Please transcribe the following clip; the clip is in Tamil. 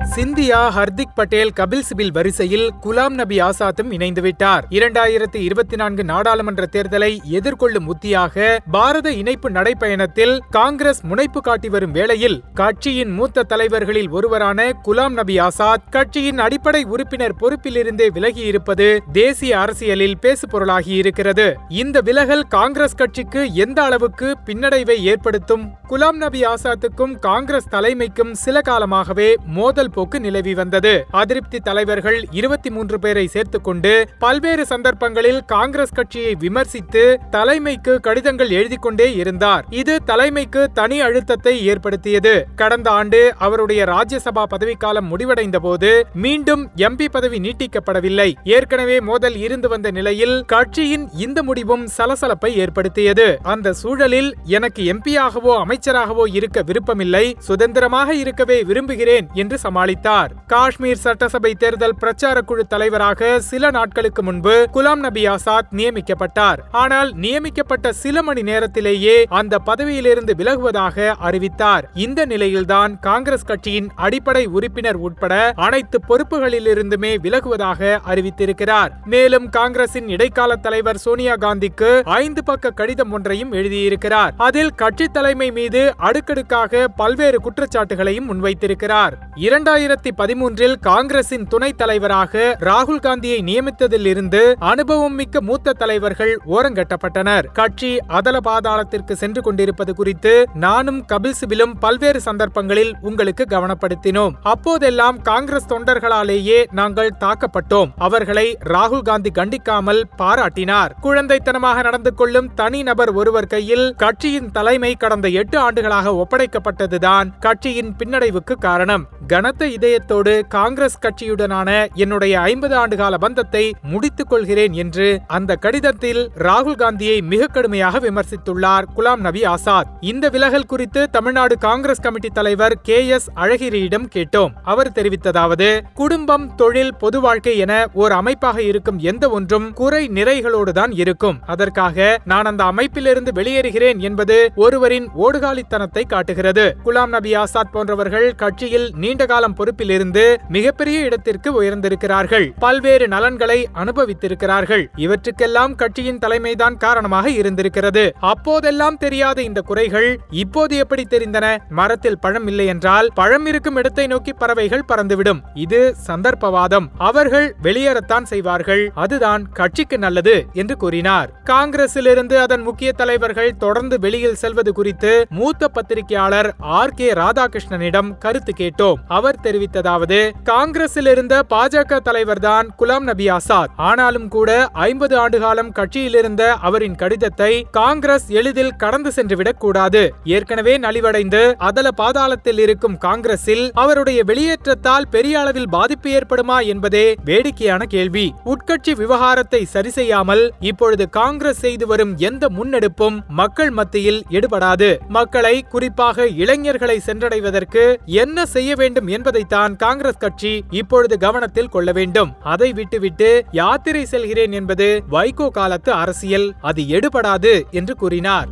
Scindia Hardik Patel Kapil Sibal வரிசையில் குலாம் நபி ஆசாத்தும் இணைந்துவிட்டார். இரண்டாயிரத்தி இருபத்தி நான்கு நாடாளுமன்ற தேர்தலை எதிர்கொள்ளும் உத்தியாக பாரத இணைப்பு நடைப்பயணத்தில் காங்கிரஸ் முனைப்பு காட்டி வரும் வேளையில் கட்சியின் மூத்த தலைவர்களில் ஒருவரான குலாம் நபி ஆசாத் கட்சியின் அடிப்படை உறுப்பினர் பொறுப்பிலிருந்தே விலகியிருப்பது தேசிய அரசியலில் பேசுபொருளாகி இருக்கிறது. இந்த விலகல் காங்கிரஸ் கட்சிக்கு எந்த அளவுக்கு பின்னடைவை ஏற்படுத்தும்? குலாம் நபி ஆசாத்துக்கும் காங்கிரஸ் தலைமைக்கும் சில காலமாகவே மோதல் போக்கு நிலவி வந்தது. அதிருப்தி தலைவர்கள் இருபத்தி மூன்று பேரை சேர்த்துக்கொண்டு பல்வேறு சந்தர்ப்பங்களில் காங்கிரஸ் கட்சியை விமர்சித்து தலைமைக்கு கடிதங்கள் எழுதி கொண்டே இருந்தார். இது தலைமைக்கு தனி அழுத்தத்தை ஏற்படுத்தியது. கடந்த ஆண்டு அவருடைய ராஜ்யசபா பதவிக்காலம் முடிவடைந்த போது மீண்டும் எம்பி பதவி நீட்டிக்கப்படவில்லை. ஏற்கனவே மோதல் இருந்து வந்த நிலையில் கட்சியின் இந்த முடிவும் சலசலப்பை ஏற்படுத்தியது. அந்த சூழலில் எனக்கு எம்பியாகவோ அமைச்சராகவோ இருக்க விருப்பமில்லை. சுதந்திரமாக இருக்கவே விரும்புகிறேன் என்று அளித்தார் காஷ்மீர் சட்டசபை தேர்தல் பிரச்சார குழு தலைவராக சில நாட்களுக்கு முன்பு குலாம் நபி ஆசாத் நியமிக்கப்பட்டார். ஆனால் நியமிக்கப்பட்ட சில மணி நேரத்திலேயே அந்த பதவியிலிருந்து விலகுவதாக அறிவித்தார். இந்த நிலையில்தான் காங்கிரஸ் கட்சியின் அடிப்படை உறுப்பினர் உட்பட அனைத்து பொறுப்புகளிலிருந்துமே விலகுவதாக அறிவித்திருக்கிறார். மேலும் காங்கிரசின் இடைக்கால தலைவர் சோனியா காந்திக்கு ஐந்து பக்க கடிதம் ஒன்றையும் எழுதியிருக்கிறார். அதில் கட்சி தலைமை மீது அடுக்கடுக்காக பல்வேறு குற்றச்சாட்டுகளையும் முன்வைத்திருக்கிறார். இரண்டு இரண்டாயிரத்தி பதிமூன்றில் காங்கிரசின் துணைத் தலைவராக ராகுல் காந்தியை நியமித்ததில் இருந்து அனுபவம் மிக்க மூத்த தலைவர்கள் ஓரங்கட்டப்பட்டனர். கட்சி அதல பாதாளத்திற்கு சென்று கொண்டிருப்பது குறித்து நானும் கபில் சிபிலும் பல்வேறு சந்தர்ப்பங்களில் உங்களுக்கு கவனப்படுத்தினோம். அப்போதெல்லாம் காங்கிரஸ் தொண்டர்களாலேயே நாங்கள் தாக்கப்பட்டோம். அவர்களை ராகுல் காந்தி கண்டிக்காமல் பாராட்டினார். குழந்தைத்தனமாக நடந்து கொள்ளும் தனி நபர் ஒருவர் கையில் கட்சியின் தலைமை கடந்த எட்டு ஆண்டுகளாக ஒப்படைக்கப்பட்டதுதான் கட்சியின் பின்னடைவுக்கு காரணம். கன கனத்த இதயத்தோடு காங்கிரஸ் கட்சியுடனான என்னுடைய ஐம்பது ஆண்டுகால பந்தத்தை முடித்துக் கொள்கிறேன் என்று அந்த கடிதத்தில் ராகுல் காந்தியை மிக கடுமையாக விமர்சித்துள்ளார் குலாம் நபி ஆசாத். இந்த விலகல் குறித்து தமிழ்நாடு காங்கிரஸ் கமிட்டி தலைவர் கே எஸ் அழகிரியிடம் கேட்டோம். அவர் தெரிவித்ததாவது குடும்பம் தொழில் பொது வாழ்க்கை என ஓர் அமைப்பாக இருக்கும் எந்த ஒன்றும் குறை நிறைகளோடு தான் இருக்கும். அதற்காக நான் அந்த அமைப்பிலிருந்து வெளியேறுகிறேன் என்பது ஒருவரின் ஓடுகாலித்தனத்தை காட்டுகிறது. குலாம் நபி ஆசாத் போன்றவர்கள் கட்சியில் நீண்டகால காலம் பொறுப்பில் இருந்து மிகப்பெரிய இடத்திற்கு உயர்ந்திருக்கிறார்கள். பல்வேறு நலன்களை அனுபவித்திருக்கிறார்கள். இவற்றுக்கெல்லாம் கட்சியின் தலைமைதான் காரணமாக இருந்திருக்கிறது. அப்போதெல்லாம் தெரியாத இந்த குறைகள் இப்போது எப்படி தெரிந்தன? மரத்தில் பழம் இல்லை என்றால் பழம் இருக்கும் இடத்தை நோக்கி பறவைகள் பறந்துவிடும். இது சந்தர்ப்பவாதம். அவர்கள் வெளியேறத்தான் செய்வார்கள். அதுதான் கட்சிக்கு நல்லது என்று கூறினார். காங்கிரசில் இருந்து அதன் முக்கிய தலைவர்கள் தொடர்ந்து வெளியில் செல்வது குறித்து மூத்த பத்திரிகையாளர் ஆர் கே ராதாகிருஷ்ணனிடம் கருத்து கேட்டோம். அவர் தெரிவித்ததாவது காங்கிரஸில் இருந்த பாஜக தலைவர்தான் குலாம் நபி ஆசாத். ஆனாலும் கூட ஐம்பது ஆண்டு காலம் கட்சியில் இருந்த அவரின் கடிதத்தை காங்கிரஸ் எளிதில் கடந்து சென்றுவிடக் கூடாது. ஏற்கனவே நலிவடைந்து அதல பாதாளத்தில் இருக்கும் காங்கிரஸில் அவருடைய வெளியேற்றத்தால் பெரிய அளவில் பாதிப்பு ஏற்படுமா என்பதே வேடிக்கையான கேள்வி. உட்கட்சி விவகாரத்தை சரி செய்யாமல் இப்பொழுது காங்கிரஸ் செய்து வரும் எந்த முன்னெடுப்பும் மக்கள் மத்தியில் எடுபடாது. மக்களை குறிப்பாக இளைஞர்களை சென்றடைவதற்கு என்ன செய்ய வேண்டும் என்பதைத்தான் காங்கிரஸ் கட்சி இப்பொழுது கவனத்தில் கொள்ள வேண்டும். அதை விட்டுவிட்டு யாத்திரை செல்கிறேன் என்பது வைகோ காலத்து அரசியல் அது எடுபடாது என்று கூறினார்.